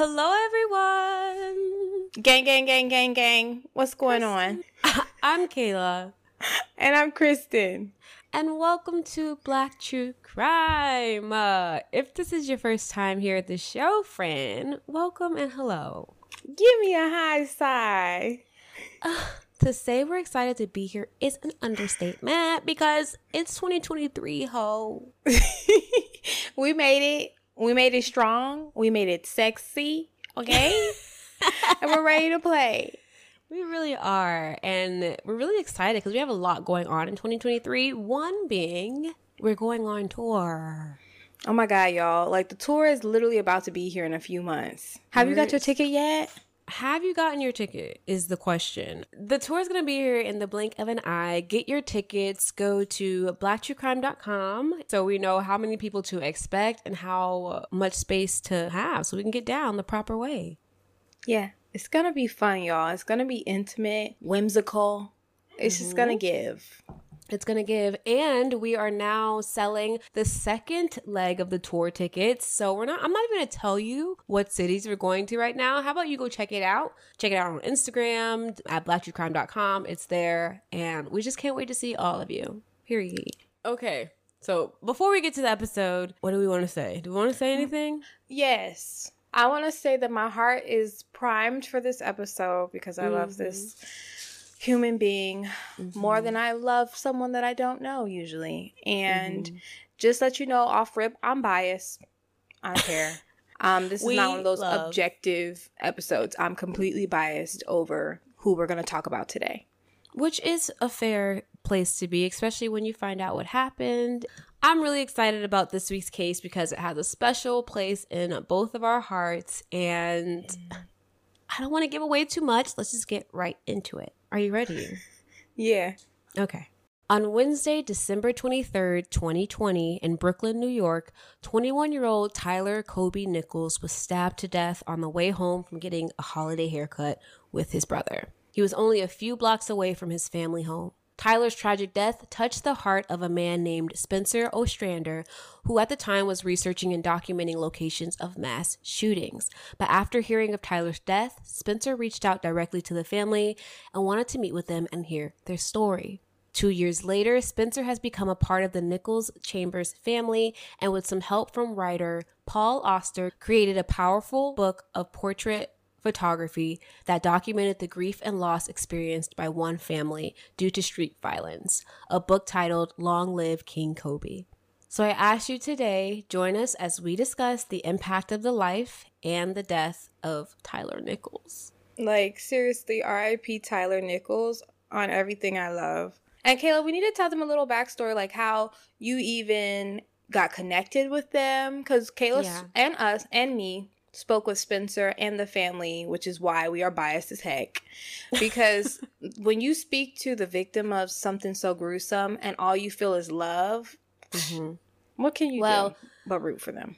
Hello, everyone. Gang, gang, gang, gang, gang. What's going on? I'm Kayla, And I'm Kristen. and welcome to Black True Crime. Uh, if this is your first time here at the show, friend, welcome and hello. Give me a high sigh. To say we're excited to be here is an understatement because it's 2023, ho. we made it. We made it strong. We made it sexy. Okay? and we're ready to play. We really are, and we're really excited because we have a lot going on in 2023. One being we're going on tour. Oh my God, y'all. Like, the tour is literally about to be here in a few months. Have you got your ticket yet? Have you gotten your ticket? Is the question. The tour is going to be here in the blink of an eye. Get your tickets. Go to blacktruecrime.com so we know how many people to expect and how much space to have so we can get down the proper way. Yeah. It's gonna be fun, y'all. It's gonna be intimate, whimsical. It's just gonna mm-hmm. give. It's going to give. And we are now selling the second leg of the tour tickets. So we're not, I'm not even going to tell you what cities we're going to right now. How about you go check it out? Check it out on Instagram at blacktruecrime.com. It's there. And we just can't wait to see all of you. Period. Okay. So before we get to the episode, what do we want to say? Do we want to say anything? Yes. I want to say that my heart is primed for this episode because I love this mm-hmm. Human being more mm-hmm. than I love someone that I don't know usually. And mm-hmm. just let you know off rip, I'm biased. I don't care. Um, this is not one of those love- objective episodes. I'm completely biased over who we're going to talk about today. which is a fair place to be, especially when you find out what happened. I'm really excited about this week's case because it has a special place in both of our hearts, and mm. I don't want to give away too much. Let's just get right into it. Are you ready? Yeah. Okay. On Wednesday, December 23rd, 2020, in Brooklyn, New York, 21 year old Tyler Kobe Nichols was stabbed to death on the way home from getting a holiday haircut with his brother. He was only a few blocks away from his family home. Tyler's tragic death touched the heart of a man named Spencer Ostrander, who at the time was researching and documenting locations of mass shootings. But after hearing of Tyler's death, Spencer reached out directly to the family and wanted to meet with them and hear their story. Two years later, Spencer has become a part of the Nichols Chambers family, and with some help from writer Paul Auster, created a powerful book of portrait photography that documented the grief and loss experienced by one family due to street violence, a book titled Long Live King Kobe. So I ask you today, join us as we discuss the impact of the life and the death of Tyler Nichols. Like, seriously, RIP Tyler Nichols on everything I love. And Kayla, we need to tell them a little backstory, like how you even got connected with them. Because Kayla Yeah. and us and me spoke with Spencer and the family, which is why we are biased as heck. Because when you speak to the victim of something so gruesome and all you feel is love, mm-hmm. what can you Well- do but root for them?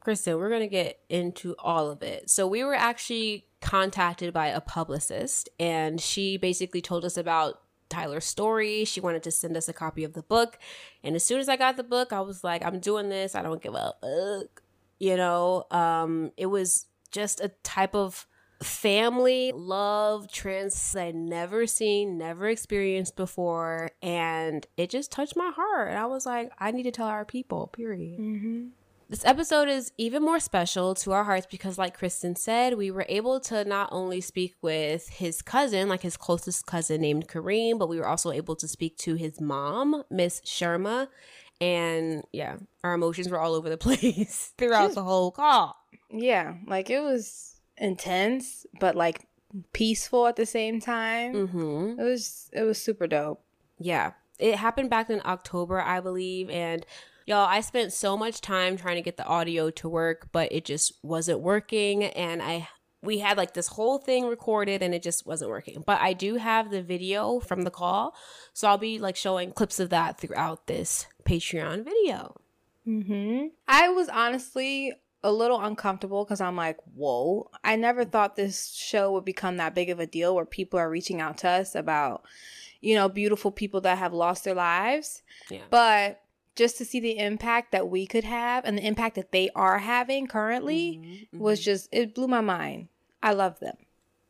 Kristen, we're going to get into all of it. So, we were actually contacted by a publicist, and she basically told us about Tyler's story. She wanted to send us a copy of the book. And as soon as I got the book, I was like, I'm doing this. I don't give a fuck. You know, um, it was just a type of family love trans I'd never seen, never experienced before. And it just touched my heart. And I was like, I need to tell our people, period. This episode is even more special to our hearts because, like Kristen said, we were able to not only speak with his cousin, like his closest cousin named Kareem, but we were also able to speak to his mom, Miss Sharma. And yeah, our emotions were all over the place throughout the whole call. Yeah, like it was intense, but like peaceful at the same time. hmm It was it was super dope. Yeah. It happened back in October, I believe. And y'all, I spent so much time trying to get the audio to work, but it just wasn't working. And I, we had like this whole thing recorded and it just wasn't working. But I do have the video from the call. So I'll be like showing clips of that throughout this Patreon video. Mm-hmm. I was honestly a little uncomfortable because I'm like, whoa, I never thought this show would become that big of a deal where people are reaching out to us about, you know, beautiful people that have lost their lives. Yeah. But just to see the impact that we could have and the impact that they are having currently Mhm, was mhm. just, it blew my mind. I love them.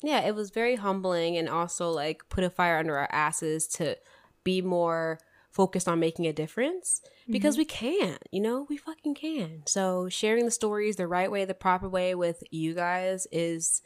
yeah, it was very humbling and also like put a fire under our asses to be more focused on making a difference because mm-hmm. we can, you know, we fucking can. So sharing the stories the right way, the proper way with you guys is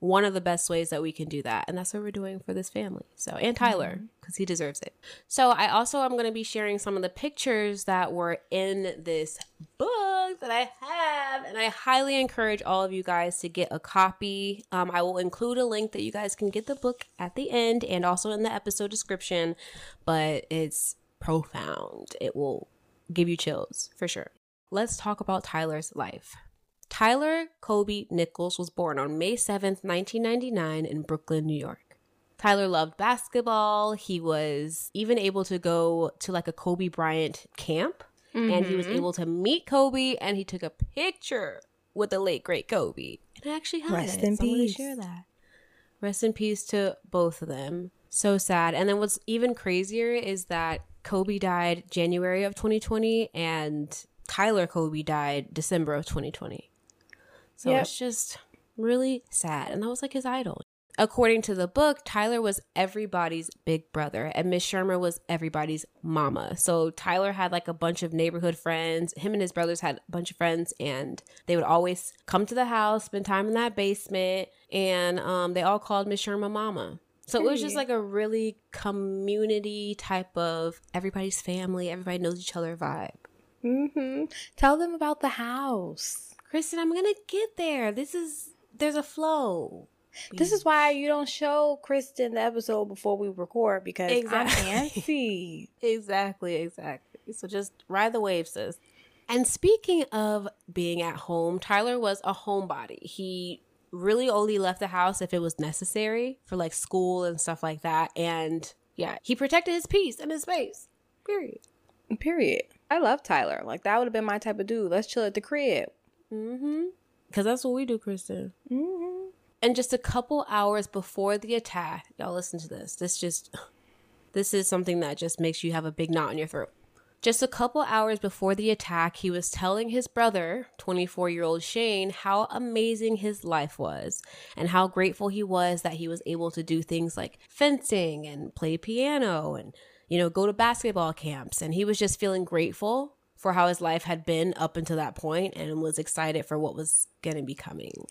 one of the best ways that we can do that. And that's what we're doing for this family. So, and Tyler, mm-hmm. because he deserves it. So, I also am going to be sharing some of the pictures that were in this book that I have. And I highly encourage all of you guys to get a copy. Um, I will include a link that you guys can get the book at the end and also in the episode description. But it's profound, it will give you chills for sure. Let's talk about Tyler's life. Tyler Kobe Nichols was born on May 7th, 1999, in Brooklyn, New York. Tyler loved basketball. He was even able to go to like a Kobe Bryant camp and he was Mhm. able to meet Kobe and he took a picture with the late great Kobe. And I actually have Rest it. in so I'm peace. share that. Rest in peace to both of them. So sad. And then what's even crazier is that Kobe died January of 2020 and Tyler Kobe died December of 2020. So Yep. it's just really sad. And that was like his idol. According to the book, Tyler was everybody's big brother, and Miss Shermer was everybody's mama. So Tyler had like a bunch of neighborhood friends. Him and his brothers had a bunch of friends, and they would always come to the house, spend time in that basement, and um, they all called Miss Shermer mama. So it was just like a really community type of everybody's family, everybody knows each other vibe. Mm-hmm. Tell them about the house. Kristen, I'm gonna get there. This is there's a flow. This is why you don't show Kristen the episode before we record because Exactly. I'm antsy. Exactly, exactly. So just ride the wave, sis. And speaking of being at home, Tyler was a homebody. He really only left the house if it was necessary for like school and stuff like that. And yeah, he protected his peace and his space. Period. Period. I love Tyler. Like that would have been my type of dude. Let's chill at the crib. Mm-hmm. Because that's what we do, Kristen. Mm-hmm. And just a couple hours before the attack, y'all listen to this. This just, this is something that just makes you have a big knot in your throat. Just a couple hours before the attack, he was telling his brother, 24 year old Shane, how amazing his life was and how grateful he was that he was able to do things like fencing and play piano and, you know, go to basketball camps. And he was just feeling grateful for how his life had been up until that point and was excited for what was going to be coming.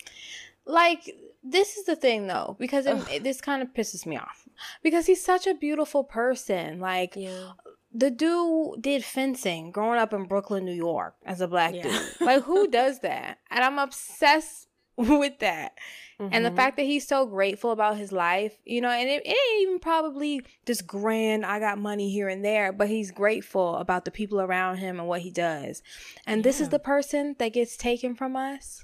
Like this is the thing though, because it, it- this kind of pisses me off because he's such a beautiful person. Like Yeah. the dude did fencing growing up in Brooklyn, New York, as a black Yeah. dude. Like who does that? And I'm obsessed with that. And the Mhm. fact that he's so grateful about his life, you know, and it, it ain't even probably this grand, I got money here and there, but he's grateful about the people around him and what he does. And this is the person that gets taken from us.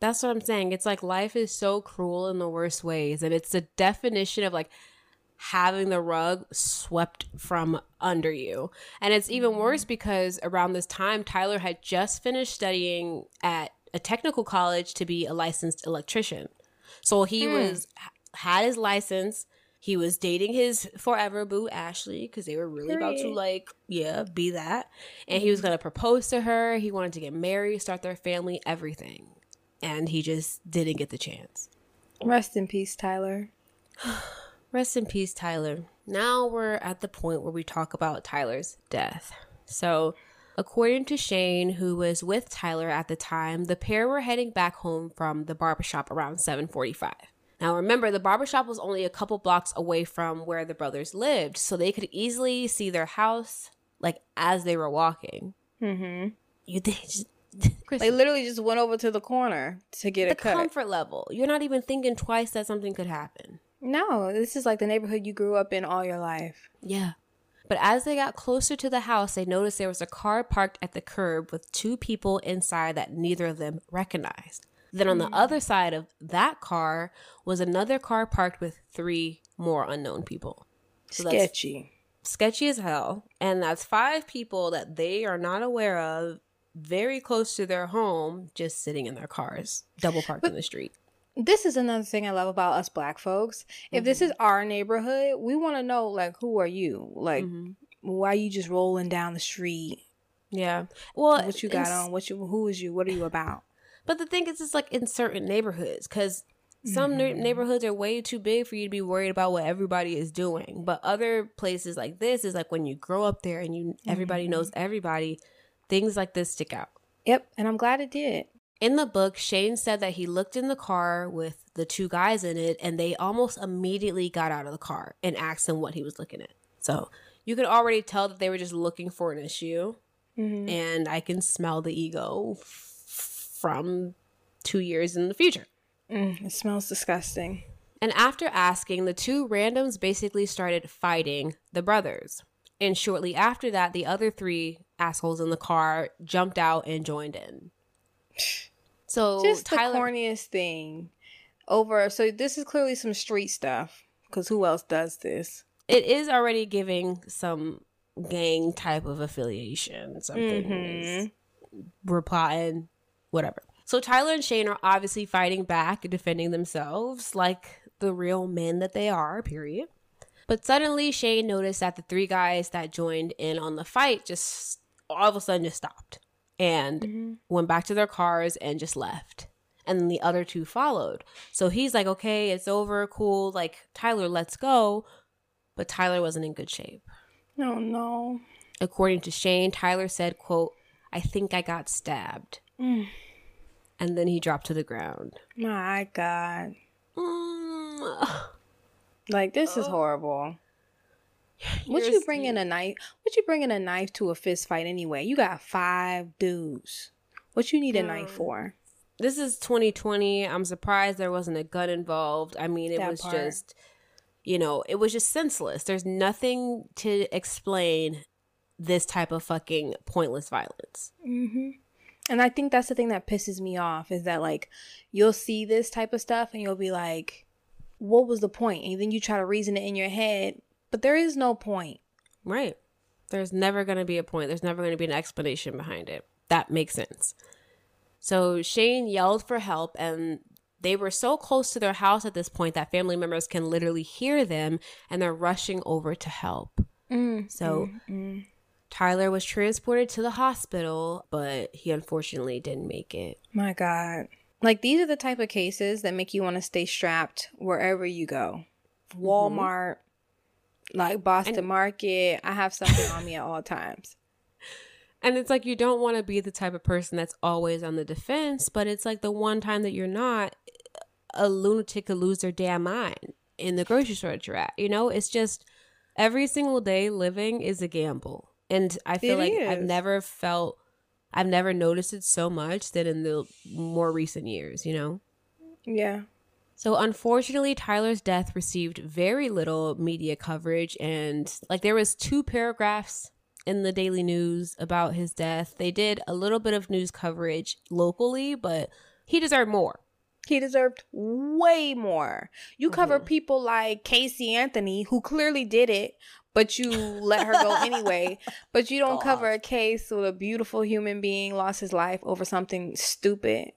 That's what I'm saying. It's like life is so cruel in the worst ways. And it's the definition of like having the rug swept from under you. And it's even worse because around this time, Tyler had just finished studying at a technical college to be a licensed electrician. So he Hmm. was had his license. He was dating his forever boo Ashley because they were really about to like yeah be that, and he was gonna propose to her. He wanted to get married, start their family, everything, and he just didn't get the chance. Rest in peace, Tyler. Rest in peace, Tyler. Now we're at the point where we talk about Tyler's death. So, according to Shane, who was with Tyler at the time, the pair were heading back home from the barbershop around 745. Now remember, the barbershop was only a couple blocks away from where the brothers lived, so they could easily see their house like as they were walking. Mm-hmm. You think just, They literally just went over to the corner to get the a cut. comfort level. You're not even thinking twice that something could happen. No, this is like the neighborhood you grew up in all your life. Yeah. But as they got closer to the house, they noticed there was a car parked at the curb with two people inside that neither of them recognized. Then on the mm. other side of that car was another car parked with three more unknown people. So Sketchy. sketchy as hell. And that's five people that they are not aware of, very close to their home, just sitting in their cars, double parked in the street. This is another thing I love about us black folks. If this is mm-hmm. our neighborhood, we want to know like who are you? Like mm-hmm. why you just rolling down the street? Yeah. Well, What you got on? What you who is you? What are you about? But the thing is, it's like in certain neighborhoods, because some mm-hmm. nei- neighborhoods are way too big for you to be worried about what everybody is doing. But other places like this is like when you grow up there and you everybody knows everybody, things like this stick out. Yep, and I'm glad it did. In the book, Shane said that he looked in the car with the two guys in it, and they almost immediately got out of the car and asked him what he was looking at. So you could already tell that they were just looking for an issue, and I can smell the ego f- from two years in the future. Mm, it smells disgusting. And after asking, the two randoms basically started fighting the brothers. And shortly after that, the other three assholes in the car jumped out and joined in. So Just Tyler, the corniest thing. Over. So this is clearly some street stuff. Because who else does this? it is already giving some gang type of affiliation. Something is mm-hmm. replying, whatever. So Tyler and Shane are obviously fighting back defending themselves like the real men that they are, period. But suddenly Shane noticed that the three guys that joined in on the fight just all of a sudden just stopped and went back to their cars and just left. And then the other two followed. So he's like, okay, it's over, cool. Like, Tyler, let's go. But Tyler wasn't in good shape. No, no. According to Shane, Tyler said, quote, I think I got stabbed. Mm. And then he dropped to the ground. My God. Mm. Like this is horrible. What you bringing a knife? What you bringing a knife to a fist fight anyway? You got five dudes. What you need a knife for? This is 2020. I'm surprised there wasn't a gun involved. I mean, it That was part. just, you know, it was just senseless. There's nothing to explain this type of fucking pointless violence. Mm-hmm. And I think that's the thing that pisses me off is that like you'll see this type of stuff and you'll be like, "What was the point?" And then you try to reason it in your head, but there is no point. Right. There's never going to be a point. There's never going to be an explanation behind it. That makes sense. So Shane yelled for help, and they were so close to their house at this point that family members can literally hear them and they're rushing over to help. Mm, So mm, mm. Tyler was transported to the hospital, but he unfortunately didn't make it. My God. Like these are the type of cases that make you want to stay strapped wherever you go. Mm-hmm. Walmart, like Boston Market. I have something on me at all times. And it's like you don't want to be the type of person that's always on the defense, but it's like the one time that you're not, a lunatic could lose their damn mind in the grocery store that you're at. You know, it's just every single day living is a gamble. And I feel It like I've never felt, I've never noticed it so much than in the more recent years, you know? Yeah. So unfortunately, Tyler's death received very little media coverage, and like there was two paragraphs in the Daily News about his death. They did a little bit of news coverage locally, but he deserved more. He deserved way more. You cover mm-hmm. people like Casey Anthony, who clearly did it, but you let her go anyway. But you don't cover a case with a beautiful human being lost his life over something stupid.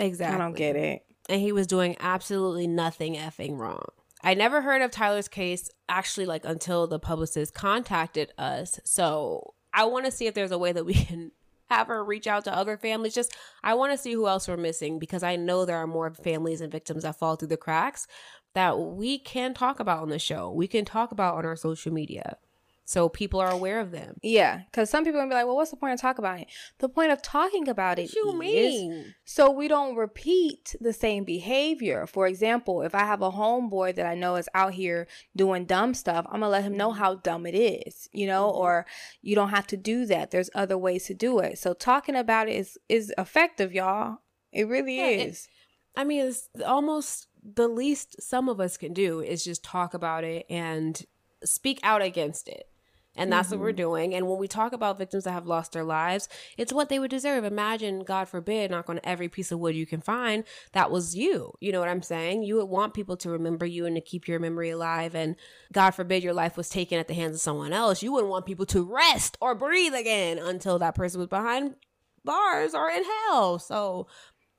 Exactly. I don't get it. And he was doing absolutely nothing effing wrong. I never heard of Tyler's case actually like until the publicist contacted us. So I want to see if there's a way that we can have her reach out to other families. Just I want to see who else we're missing because I know there are more families and victims that fall through the cracks that we can talk about on the show. We can talk about on our social media. So people are aware of them. Yeah, because some people are gonna be like, "Well, what's the point of talking about it?" The point of talking about it What you is mean? so we don't repeat the same behavior. For example, if I have a homeboy that I know is out here doing dumb stuff, I'm gonna let him Mm-hmm. know how dumb it is, you know, or you don't have to do that. There's other ways to do it. So talking about it is is effective, y'all. It really Yeah, it- is. I mean, it's almost the least some of us can do is just talk about it and speak out against it. And that's mm-hmm. what we're mm-hmm. doing. And when we talk about victims that have lost their lives, it's what they would deserve. Imagine, God forbid, knock on every piece of wood you can find, that was you. You know what I'm saying? You would want people to remember you and to keep your memory alive. And God forbid your life was taken at the hands of someone else. You wouldn't want people to rest or breathe again until that person was behind bars or in hell. So,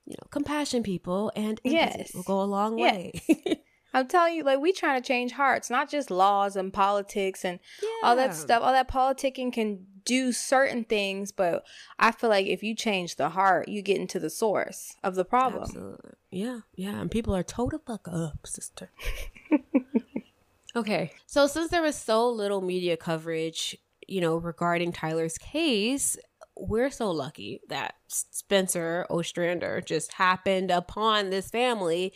you know, compassion, people, and yes, will go a long yes. way. I'm telling you, like we trying to change hearts, not just laws and politics and yeah. all that stuff. All that politicking can do certain things, but I feel like if you change the heart, you get into the source of the problem. Absolutely. Yeah, yeah, and people are told to fuck up, sister. okay, so since there was so little media coverage, you know, regarding Tyler's case, we're so lucky that Spencer Ostrander just happened upon this family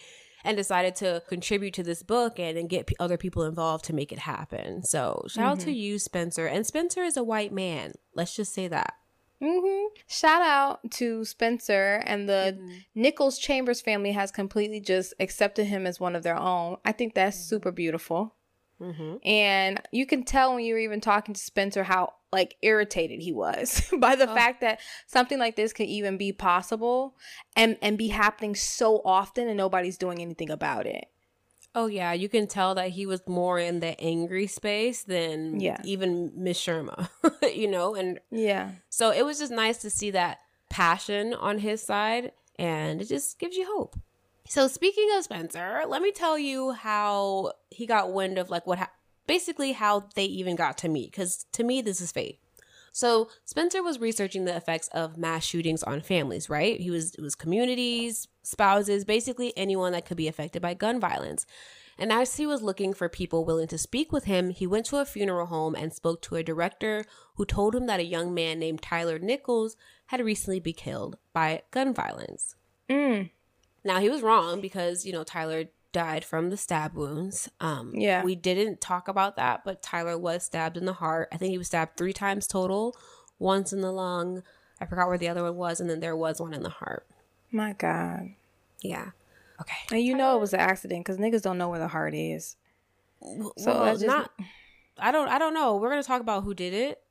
and decided to contribute to this book and, and get p- other people involved to make it happen. So shout mm-hmm. out to mm-hmm. you, Spencer. And Spencer is a white man. Let's just say that. Mm-hmm. Shout out to Spencer and the mm-hmm. Nichols Chambers family has completely just accepted him as one of their own. I think that's mm-hmm. super beautiful. Mm-hmm. And you can tell when you're even talking to Spencer how like irritated he was by the oh. fact that something like this could even be possible and and be happening so often and nobody's doing anything about it. Oh yeah, you can tell that he was more in the angry space than yeah. even Miss Sherma, you know, and yeah. So it was just nice to see that passion on his side and it just gives you hope. So speaking of Spencer, let me tell you how he got wind of like what ha- basically how they even got to meet cuz to me this is fate. So Spencer was researching the effects of mass shootings on families, right? He was it was communities, spouses, basically anyone that could be affected by gun violence. And as he was looking for people willing to speak with him, he went to a funeral home and spoke to a director who told him that a young man named Tyler Nichols had recently been killed by gun violence. Mm. Now he was wrong because you know Tyler died from the stab wounds. Um, yeah, we didn't talk about that, but Tyler was stabbed in the heart. I think he was stabbed three times total. Once in the lung. I forgot where the other one was, and then there was one in the heart. My God. Yeah. Okay. And you know it was an accident because niggas don't know where the heart is. So well, just... not. I don't. I don't know. We're gonna talk about who did it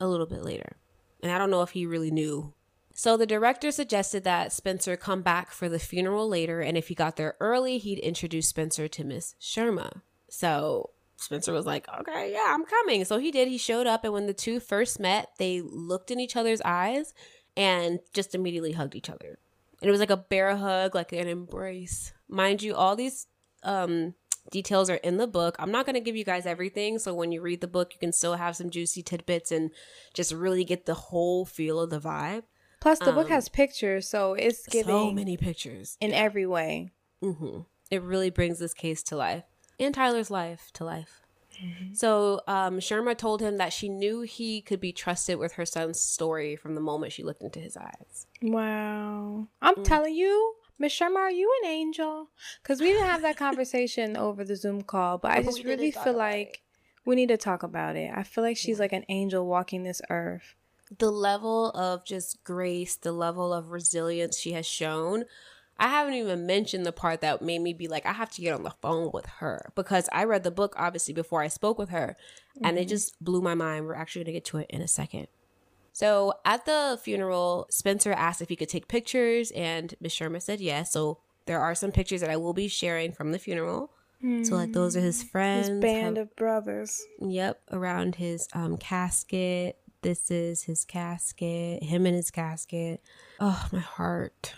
a little bit later, and I don't know if he really knew so the director suggested that Spencer come back for the funeral later, and if he got there early, he'd introduce Spencer to Miss Sherma. So Spencer was like, okay, yeah, I'm coming. So he did. He showed up, and when the two first met, they looked in each other's eyes and just immediately hugged each other. And it was like a bear hug, like an embrace. Mind you, all these um, details are in the book. I'm not going to give you guys everything. So when you read the book, you can still have some juicy tidbits and just really get the whole feel of the vibe. Plus, the um, book has pictures, so it's giving so many pictures in every way. Mm-hmm. It really brings this case to life and Tyler's life to life. Mm-hmm. So um, Sherma told him that she knew he could be trusted with her son's story from the moment she looked into his eyes. Wow. I'm mm. telling you, Miss Sherma, are you an angel? Because we didn't have that conversation over the Zoom call, but I just really feel like we need to talk about it. I feel like she's yeah. like an angel walking this earth the level of just grace, the level of resilience she has shown. I haven't even mentioned the part that made me be like, I have to get on the phone with her because I read the book obviously before I spoke with her mm-hmm. and it mm-hmm. just blew my mind. We're actually going to get to it in a second. So at the funeral, Spencer asked if he could take pictures and Miss Sherma said yes. So there are some pictures that I will be sharing from the funeral. Mm. So like those are his friends. His band of brothers. Yep, around his um casket this is his casket, him and his casket. Oh, my heart.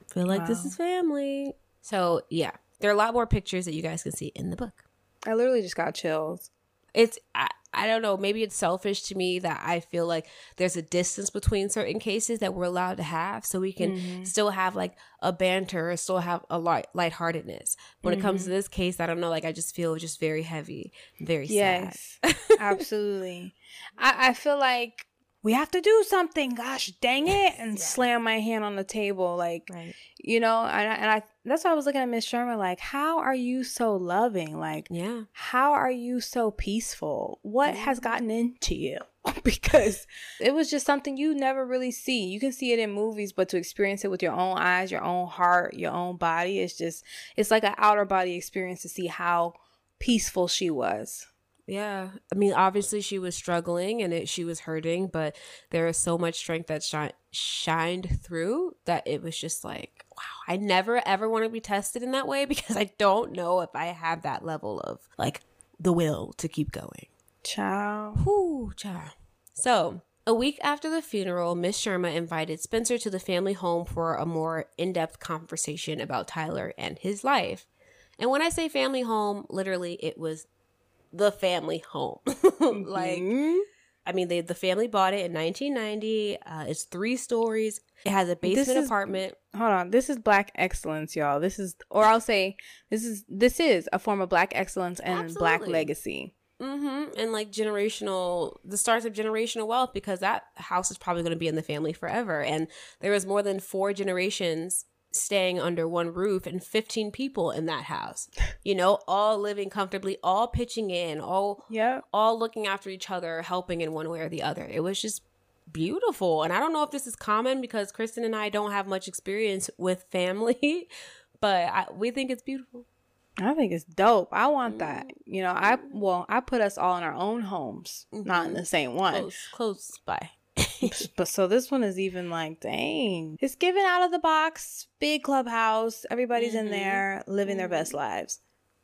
I feel like wow. this is family. So, yeah, there are a lot more pictures that you guys can see in the book. I literally just got chills. It's, I, I don't know, maybe it's selfish to me that I feel like there's a distance between certain cases that we're allowed to have so we can mm-hmm. still have like a banter or still have a light lightheartedness. When mm-hmm. it comes to mm-hmm. this case, I don't know, like I just feel just very heavy, very yes, sad. absolutely. I, I feel like we have to do something. Gosh dang it. And slam my hand on the table. Like, Right. you know, and I, and I, that's why I was looking at Miss Sherman, like, how are you so loving? Like, Yeah. how are you so peaceful? What has mm-hmm. gotten into you? because it was just something you never really see. You can see it in movies, but to experience it with your own eyes, your own heart, your own body, it's just, it's like an outer body experience to see how peaceful she was. Yeah. I mean, obviously she was struggling and it, she was hurting, but there is so much strength that shi- shined through that it was just like, wow, I never ever want to be tested in that way because I don't know if I have that level of like the will to keep going. Ciao. Whoo, child. So, a week after the funeral, Miss Sharma invited Spencer to the family home for a more in depth conversation about Tyler and his life. And when I say family home, literally, it was the family home. like, Mhm. I mean, they the family bought it in 1990. Uh, it's three stories. It has a basement is- apartment. hold on this is black excellence y'all this is or i'll say this is this is a form of black excellence and black legacy Mm-hmm. And like generational, the starts of generational wealth because that house is probably going to be in the family forever. And there was more than four generations staying under one roof and 15 people in that house, you know, all living comfortably, all pitching in, all, yeah all looking after each other, helping in one way or the other. It was just beautiful. And I don't know if this is common because Kristen and I don't have much experience with family, but I, we think it's beautiful. i think it's dope i want that mm. you know i well i put us all in our own homes not in the mm-hmm. same one Close, close by. but so this one is even like dang it's given out of the box big clubhouse everybody's in Mhm. there living their best lives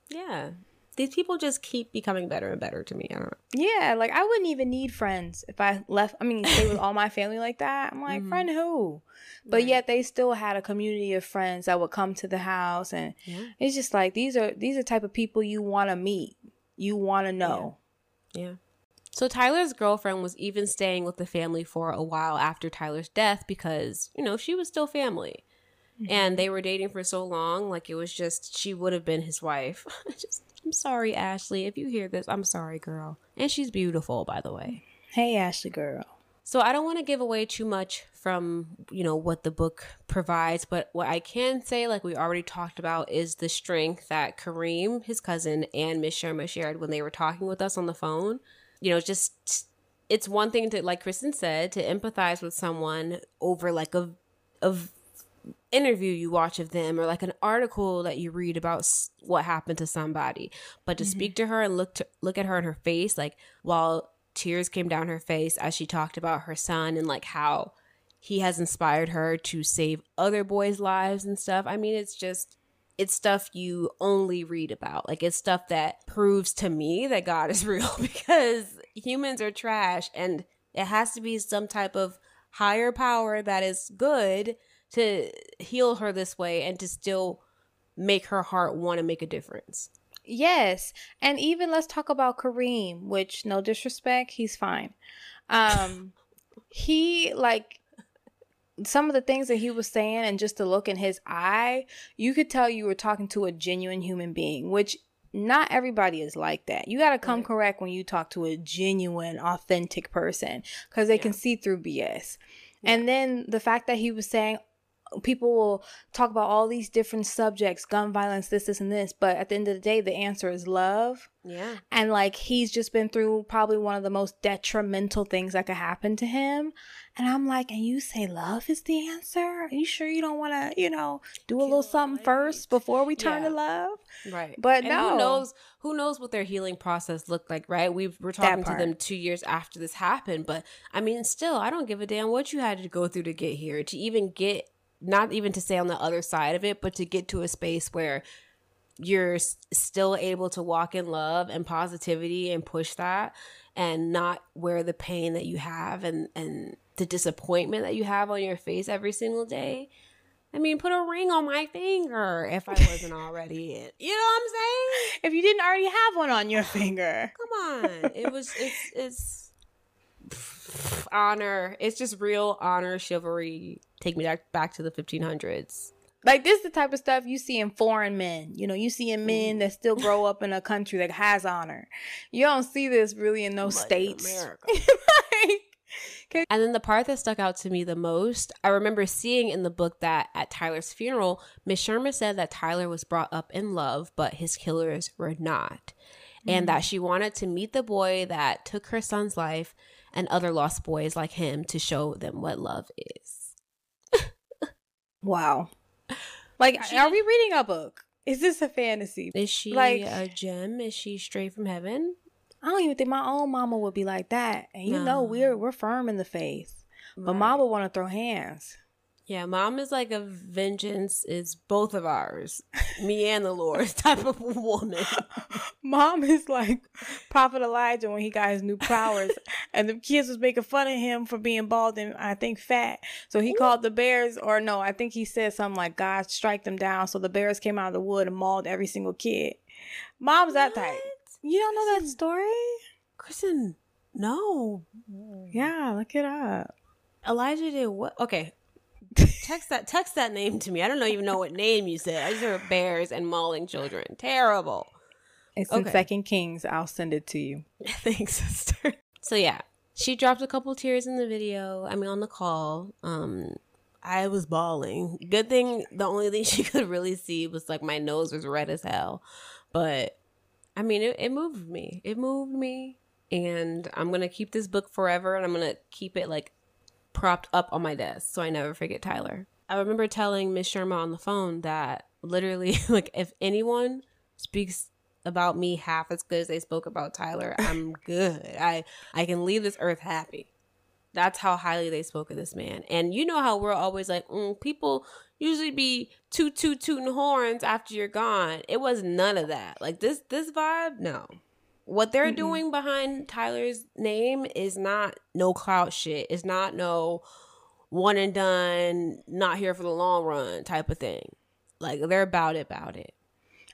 Yeah. These people just keep becoming better and better to me. I don't know. yeah like i wouldn't even need friends if i left i mean stay with all my family like that i'm like Mhm. friend who but yet they still had a community of friends that would come to the house and Yeah. it's just like these are these are type of people you want to meet you want to know Yeah. So Tyler's girlfriend was even staying with the family for a while after Tyler's death because, you know, she was still family. Mm-hmm. And they were dating for so long, like it was just she would have been his wife. just I'm sorry, Ashley. If you hear this, I'm sorry, girl. And she's beautiful, by the way. hey ashley girl So I don't want to give away too much from, you know, what the book provides, but what I can say, like we already talked about, is the strength that Kareem, his cousin, and Miss Sherma shared when they were talking with us on the phone. You know, just it's one thing to, like Kristen said, to empathize with someone over like a, of interview you watch of them or like an article that you read about what happened to somebody. But to speak mm-hmm. to her and look to look at her in her face like while tears came down her face as she talked about her son and like how he has inspired her to save other boys lives and stuff i mean it's just it's stuff you only read about like it's stuff that proves to me that god is real because humans are trash and it has to be some type of higher power that is good to heal her this way and to still make her heart want to make a difference. Yes. And even let's talk about Kareem, which no disrespect, he's fine. Um he like some of the things that he was saying and just the look in his eye, you could tell you were talking to a genuine human being, which not everybody is like that. You got to come Right. correct when you talk to a genuine, authentic person because they Yeah. can see through BS. And then the fact that he was saying people will talk about all these different subjects, gun violence, this, this, and this, but at the end of the day, the answer is love. Yeah. And like he's just been through probably one of the most detrimental things that could happen to him. And I'm like, and you say love is the answer? Are you sure you don't want to, you know, do a little something life. first before we turn Yeah. to love? Right. But and no. who knows who knows what their healing process looked like, right? We were talking to them 2 years after this happened, but I mean still I don't give a damn what you had to go through to get here, to even get not even to stay on the other side of it, but to get to a space where you're s- still able to walk in love and positivity and push that and not wear the pain that you have and and the disappointment that you have on your face every single day. I mean, put a ring on my finger if I wasn't already. It. You know what I'm saying? If you didn't already have one on your finger. Come on. It was it's it's honor. It's just real honor, chivalry. Take me back back to the 1500s. Like this is the type of stuff you see in foreign men. You know, you see in men mm-hmm. that still grow up in a country that has honor. You don't see this really in those Like states. Like, And then the part that stuck out to me the most, I remember seeing in the book that at Tyler's funeral, Miss Sherman said that Tyler was brought up in love, but his killers were not. And mm. that she wanted to meet the boy that took her son's life and other lost boys like him to show them what love is. Wow. Like, She are we reading a book? Is this a fantasy? Is she Like- a gem? Is she straight from heaven? I don't even think my own mama would be like that. And you know, we're we're firm in the faith, but Right. mom would want to throw hands. Yeah, mom is like a vengeance is both of ours, me and the Lord type of woman. Mom is like Prophet Elijah when he got his new powers, and the kids was making fun of him for being bald and I think fat. So he called the bears, or no, I think he said something like God strike them down. So the bears came out of the wood and mauled every single kid. Mom's that type. You don't know that story? Kristen, no. Yeah, look it up. Elijah did what? Okay. Text that text that name to me. I don't know even know what name you said. I just heard bears and mauling children. Terrible. It's in Second Kings. I'll send it to you. Thanks, sister. So yeah, she dropped a couple tears in the video. I mean, on the call. Um, I was bawling. Good thing the only thing she could really see was like my nose was red as hell. But I mean, it, it moved me. It moved me, and I'm gonna keep this book forever, and I'm gonna keep it like propped up on my desk so I never forget Tyler. I remember telling Miss Sharma on the phone that literally, like, if anyone speaks about me half as good as they spoke about Tyler, I'm good. I I can leave this earth happy. That's how highly they spoke of this man. And you know how we're always like, mm, people usually be toot toot tooting horns after you're gone. It was none of that. Like this this vibe, no. What they're Mm-mm. doing behind Tyler's name is not no clout shit. It's not no one and done, not here for the long run type of thing. Like they're about it, about it.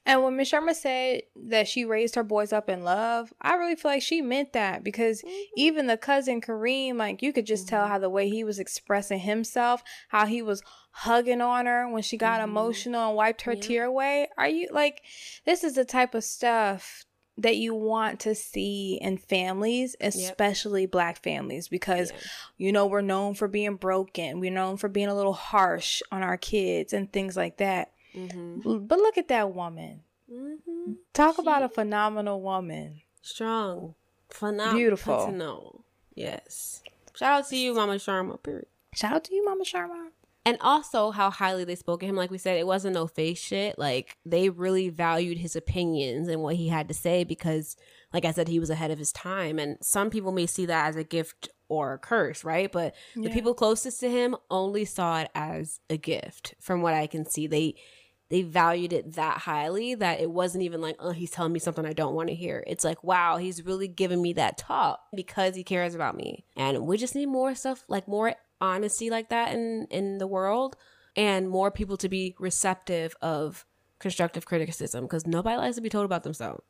And when Miss Sharma said that she raised her boys up in love, I really feel like she meant that because even the cousin Kareem, like you could just tell how the way he was expressing himself, how he was hugging on her when she got Mhm. emotional and wiped her Yep. tear away. Are you like, this is the type of stuff that you want to see in families, especially black families, because Yeah. you know we're known for being broken, we're known for being a little harsh on our kids and things like that. Mm-hmm. But look at that woman. Mm-hmm. Talk about a phenomenal woman. Strong. Phenomenal. Beautiful. Yes. Shout out to you, Mama Sharma. Period. Shout out to you, Mama Sharma. And also how highly they spoke of him. Like we said, it wasn't no fake shit. Like they really valued his opinions and what he had to say because, like I said, he was ahead of his time. And some people may see that as a gift or a curse, right? But the people closest to him only saw it as a gift. From what I can see, they they valued it that highly that it wasn't even like, oh, he's telling me something I don't want to hear. It's like, wow, he's really giving me that talk because he cares about me. And we just need more stuff, like more honesty like that in in the world and more people to be receptive of constructive criticism because nobody likes to be told about themselves.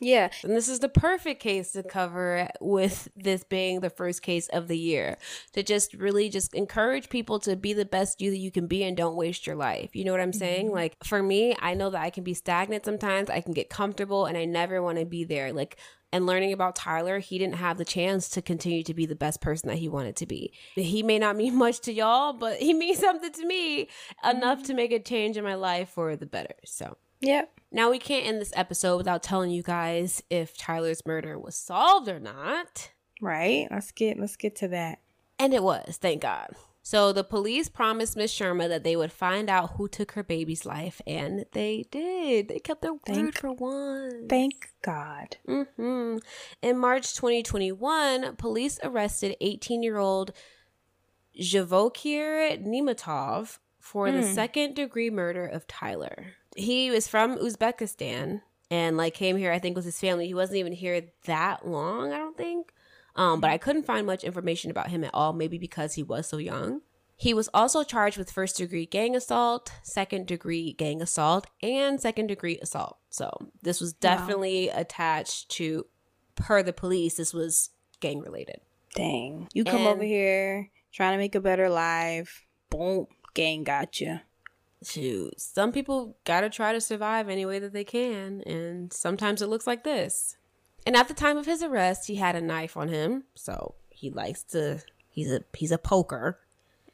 Yeah. And this is the perfect case to cover with this being the first case of the year. To just really just encourage people to be the best you that you can be and don't waste your life. You know what I'm mm-hmm. saying? Like for me, I know that I can be stagnant sometimes. I can get comfortable and I never want to be there. Like and learning about Tyler, he didn't have the chance to continue to be the best person that he wanted to be. He may not mean much to y'all, but he means something to me enough to make a change in my life for the better. So Yep. now we can't end this episode without telling you guys if Tyler's murder was solved or not. Right. Let's get let's get to that. And it was, thank God. So the police promised Miss Sharma that they would find out who took her baby's life, and they did. They kept their word Thank- for one. Thank God. hmm In March 2021, police arrested 18 year old Zhavokir Nematov for the Hmm. second degree murder of Tyler. He was from Uzbekistan and like came here, I think, with his family. He wasn't even here that long, I don't think. Um, but I couldn't find much information about him at all, maybe because he was so young. He was also charged with first degree gang assault, second degree gang assault, and second degree assault. So this was definitely attached to, per the police, this was gang related. Dang. You come And- over here trying to make a better life. Boom. Gang got you. Shoot, some people gotta try to survive any way that they can, and sometimes it looks like this. And at the time of his arrest, he had a knife on him, so he likes to He's a he's a poker.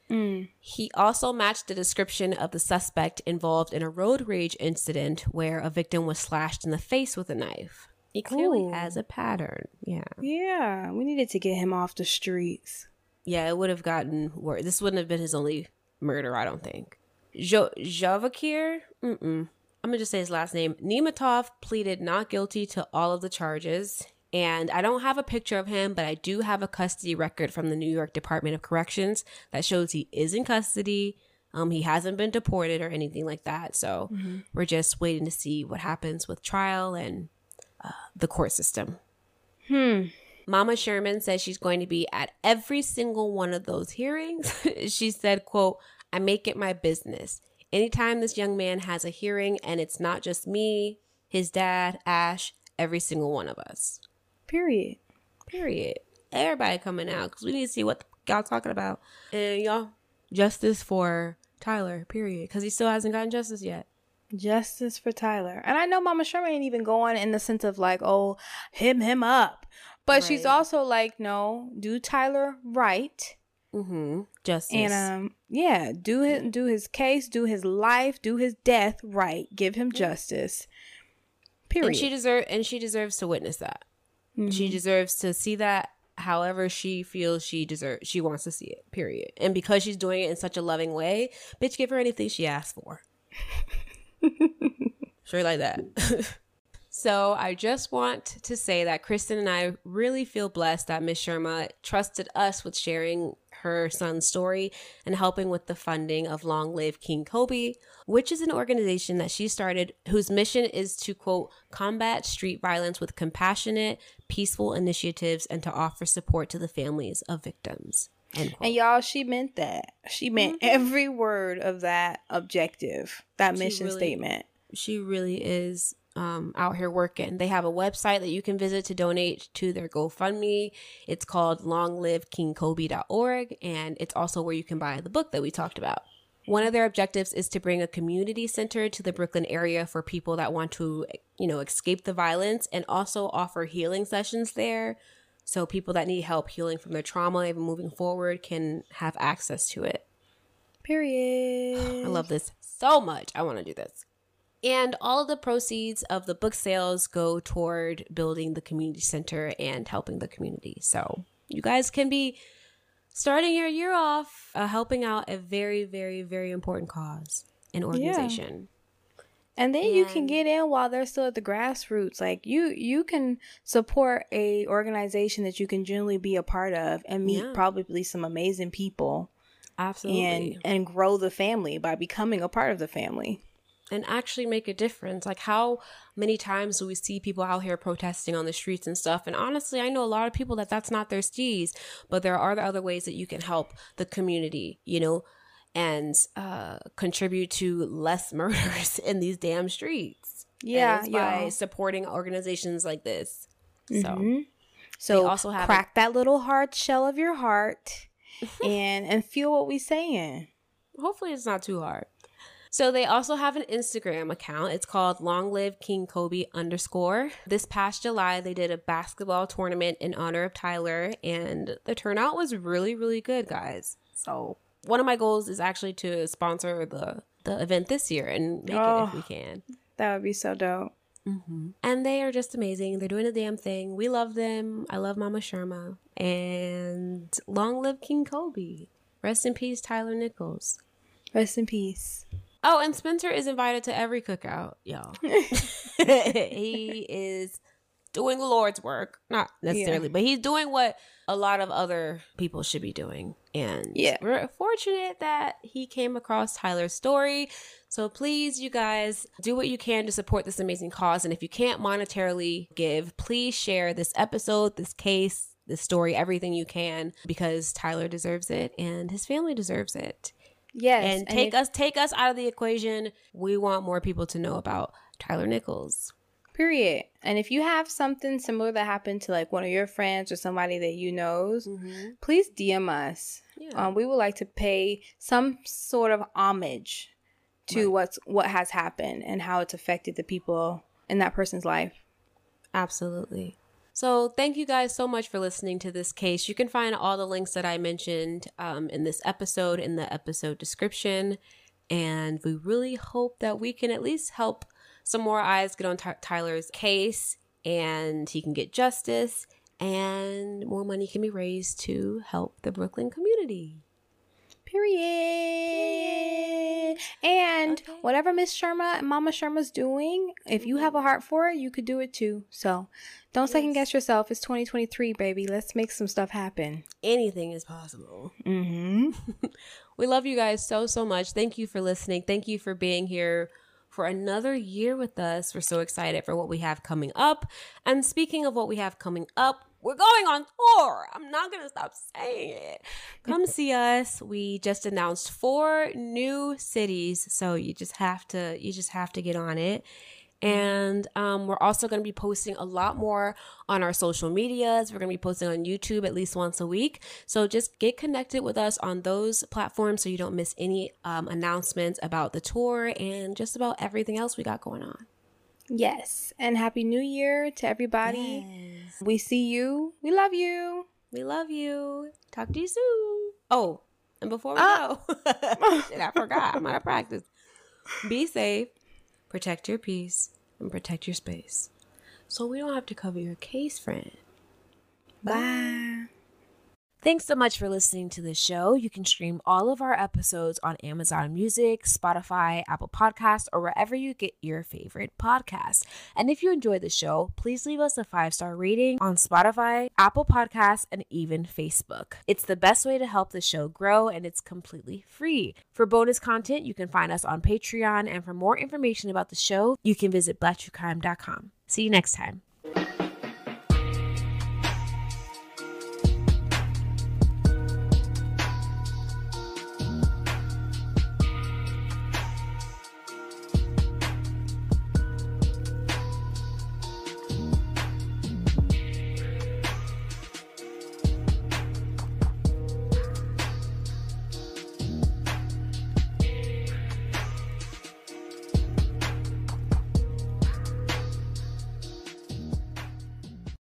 Mm. He also matched the description of the suspect involved in a road rage incident where a victim was slashed in the face with a knife. He clearly Ooh. has a pattern. Yeah. Yeah, we needed to get him off the streets. Yeah, it would have gotten worse. This wouldn't have been his only murder, I don't think. Jo- Javakir, mm-mm. I'm gonna just say his last name. Nematov pleaded not guilty to all of the charges. And I don't have a picture of him, but I do have a custody record from the New York Department of Corrections that shows he is in custody. Um, he hasn't been deported or anything like that. So we're just waiting to see what happens with trial and uh, the court system. Hmm. Mama Sherman says she's going to be at every single one of those hearings. she said, quote, I make it my business. Anytime this young man has a hearing and it's not just me, his dad, Ash, every single one of us. Period. Period. Everybody coming out because we need to see what y'all talking about. And y'all, justice for Tyler, period. Because he still hasn't gotten justice yet. Justice for Tyler. And I know Mama Sherman ain't even going in the sense of like, oh, him him up. But she's also like, no, do Tyler right. Mm-hmm. Justice. And um yeah, do his do his case, do his life, do his death right. Give him justice. Period. and she deserve and she deserves to witness that. She Mhm. deserves to see that however she feels she deserves she wants to see it. Period. And because she's doing it in such a loving way, bitch, give her anything she asks for. Straight like that. so I just want to say that Kristen and I really feel blessed that Miss Sharma trusted us with sharing her son's story and helping with the funding of Long Live King Kobe, which is an organization that she started whose mission is to quote combat street violence with compassionate, peaceful initiatives and to offer support to the families of victims. And y'all, she meant that. She meant every word of that objective, that Mm-hmm. She mission really- statement. she really is um, out here working. They have a website that you can visit to donate to their GoFundMe. It's called longlivekingkobe.org, and it's also where you can buy the book that we talked about. One of their objectives is to bring a community center to the Brooklyn area for people that want to, you know, escape the violence and also offer healing sessions there. So people that need help healing from their trauma, even moving forward, can have access to it. Period. I love this so much. I want to do this. And all of the proceeds of the book sales go toward building the community center and helping the community. So you guys can be starting your year off uh, helping out a very, very, very important cause and organization. And then you can get in while they're still at the grassroots. Like you you can support a organization that you can generally be a part of and meet Yeah. probably some amazing people Absolutely. and and grow the family by becoming a part of the family. And actually make a difference. Like how many times do we see people out here protesting on the streets and stuff? And honestly, I know a lot of people that that's not their steez, but there are the other ways that you can help the community, you know, and uh, contribute to less murders in these damn streets. And Yeah, by yeah. supporting organizations like this. So Mhm. So also have crack that little hard shell of your heart and and feel what we saying. hopefully it's not too hard. So they also have an Instagram account. It's called Long Live King Kobe underscore. This past July, they did a basketball tournament in honor of Tyler, and the turnout was really, really good, guys. So one of my goals is actually to sponsor the the event this year and make it Oh. if we oh, can. That would be so dope. Mm-hmm. And they are just amazing. They're doing a damn thing. We love them. I love Mama Sharma. And long live King Kobe. Rest in peace, Tyler Nichols. Rest in peace. Oh, and Spencer is invited to every cookout, y'all. he is doing the Lord's work. Not necessarily, but he's doing what a lot of other people should be doing. And Yeah. we're fortunate that he came across Tyler's story. So please, you guys, do what you can to support this amazing cause. And if you can't monetarily give, please share this episode, this case, this story, everything you can, because Tyler deserves it and his family deserves it Yes. and take if- us take us out of the equation. We want more people to know about Tyler Nichols. Period. And if you have something similar that happened to like one of your friends or somebody that you knows, please DM us. Yeah. Um, we would like to pay some sort of homage to Right. what's what has happened and how it's affected the people in that person's life. Absolutely. So, thank you guys so much for listening to this case. You can find all the links that I mentioned um, in this episode in the episode description. And we really hope that we can at least help some more eyes get on Ty- Tyler's case and he can get justice and more money can be raised to help the Brooklyn community. Period. And Okay. whatever Miss Sharma and Mama Sharma's doing, if you have a heart for it, you could do it too. So don't second guess yourself. It's 2023, baby. Let's make some stuff happen. Anything is possible. Mm-hmm. We love you guys so, so much. Thank you for listening. Thank you for being here for another year with us. We're so excited for what we have coming up. And speaking of what we have coming up, we're going on tour. I'm not going to stop saying it. Come see us. We just announced four new cities, so you just have to you just have to get on it. And um, we're also going to be posting a lot more on our social medias. We're going to be posting on YouTube at least once a week. So just get connected with us on those platforms so you don't miss any um, announcements about the tour and just about everything else we got going on. Yes. And Happy New Year to everybody. We see you. We love you. We love you. Talk to you soon. Oh, and before we Ah. go, shit, I forgot. I'm out of practice. Be safe, protect your peace, and protect your space. So we don't have to cover your case, friend. Bye. Thanks so much for listening to the show. You can stream all of our episodes on Amazon Music, Spotify, Apple Podcasts, or wherever you get your favorite podcasts. And if you enjoyed the show, please leave us a five star rating on Spotify, Apple Podcasts, and even Facebook. It's the best way to help the show grow, and it's completely free. For bonus content, you can find us on Patreon, and for more information about the show, you can visit blacktruecrime.com. See you next time.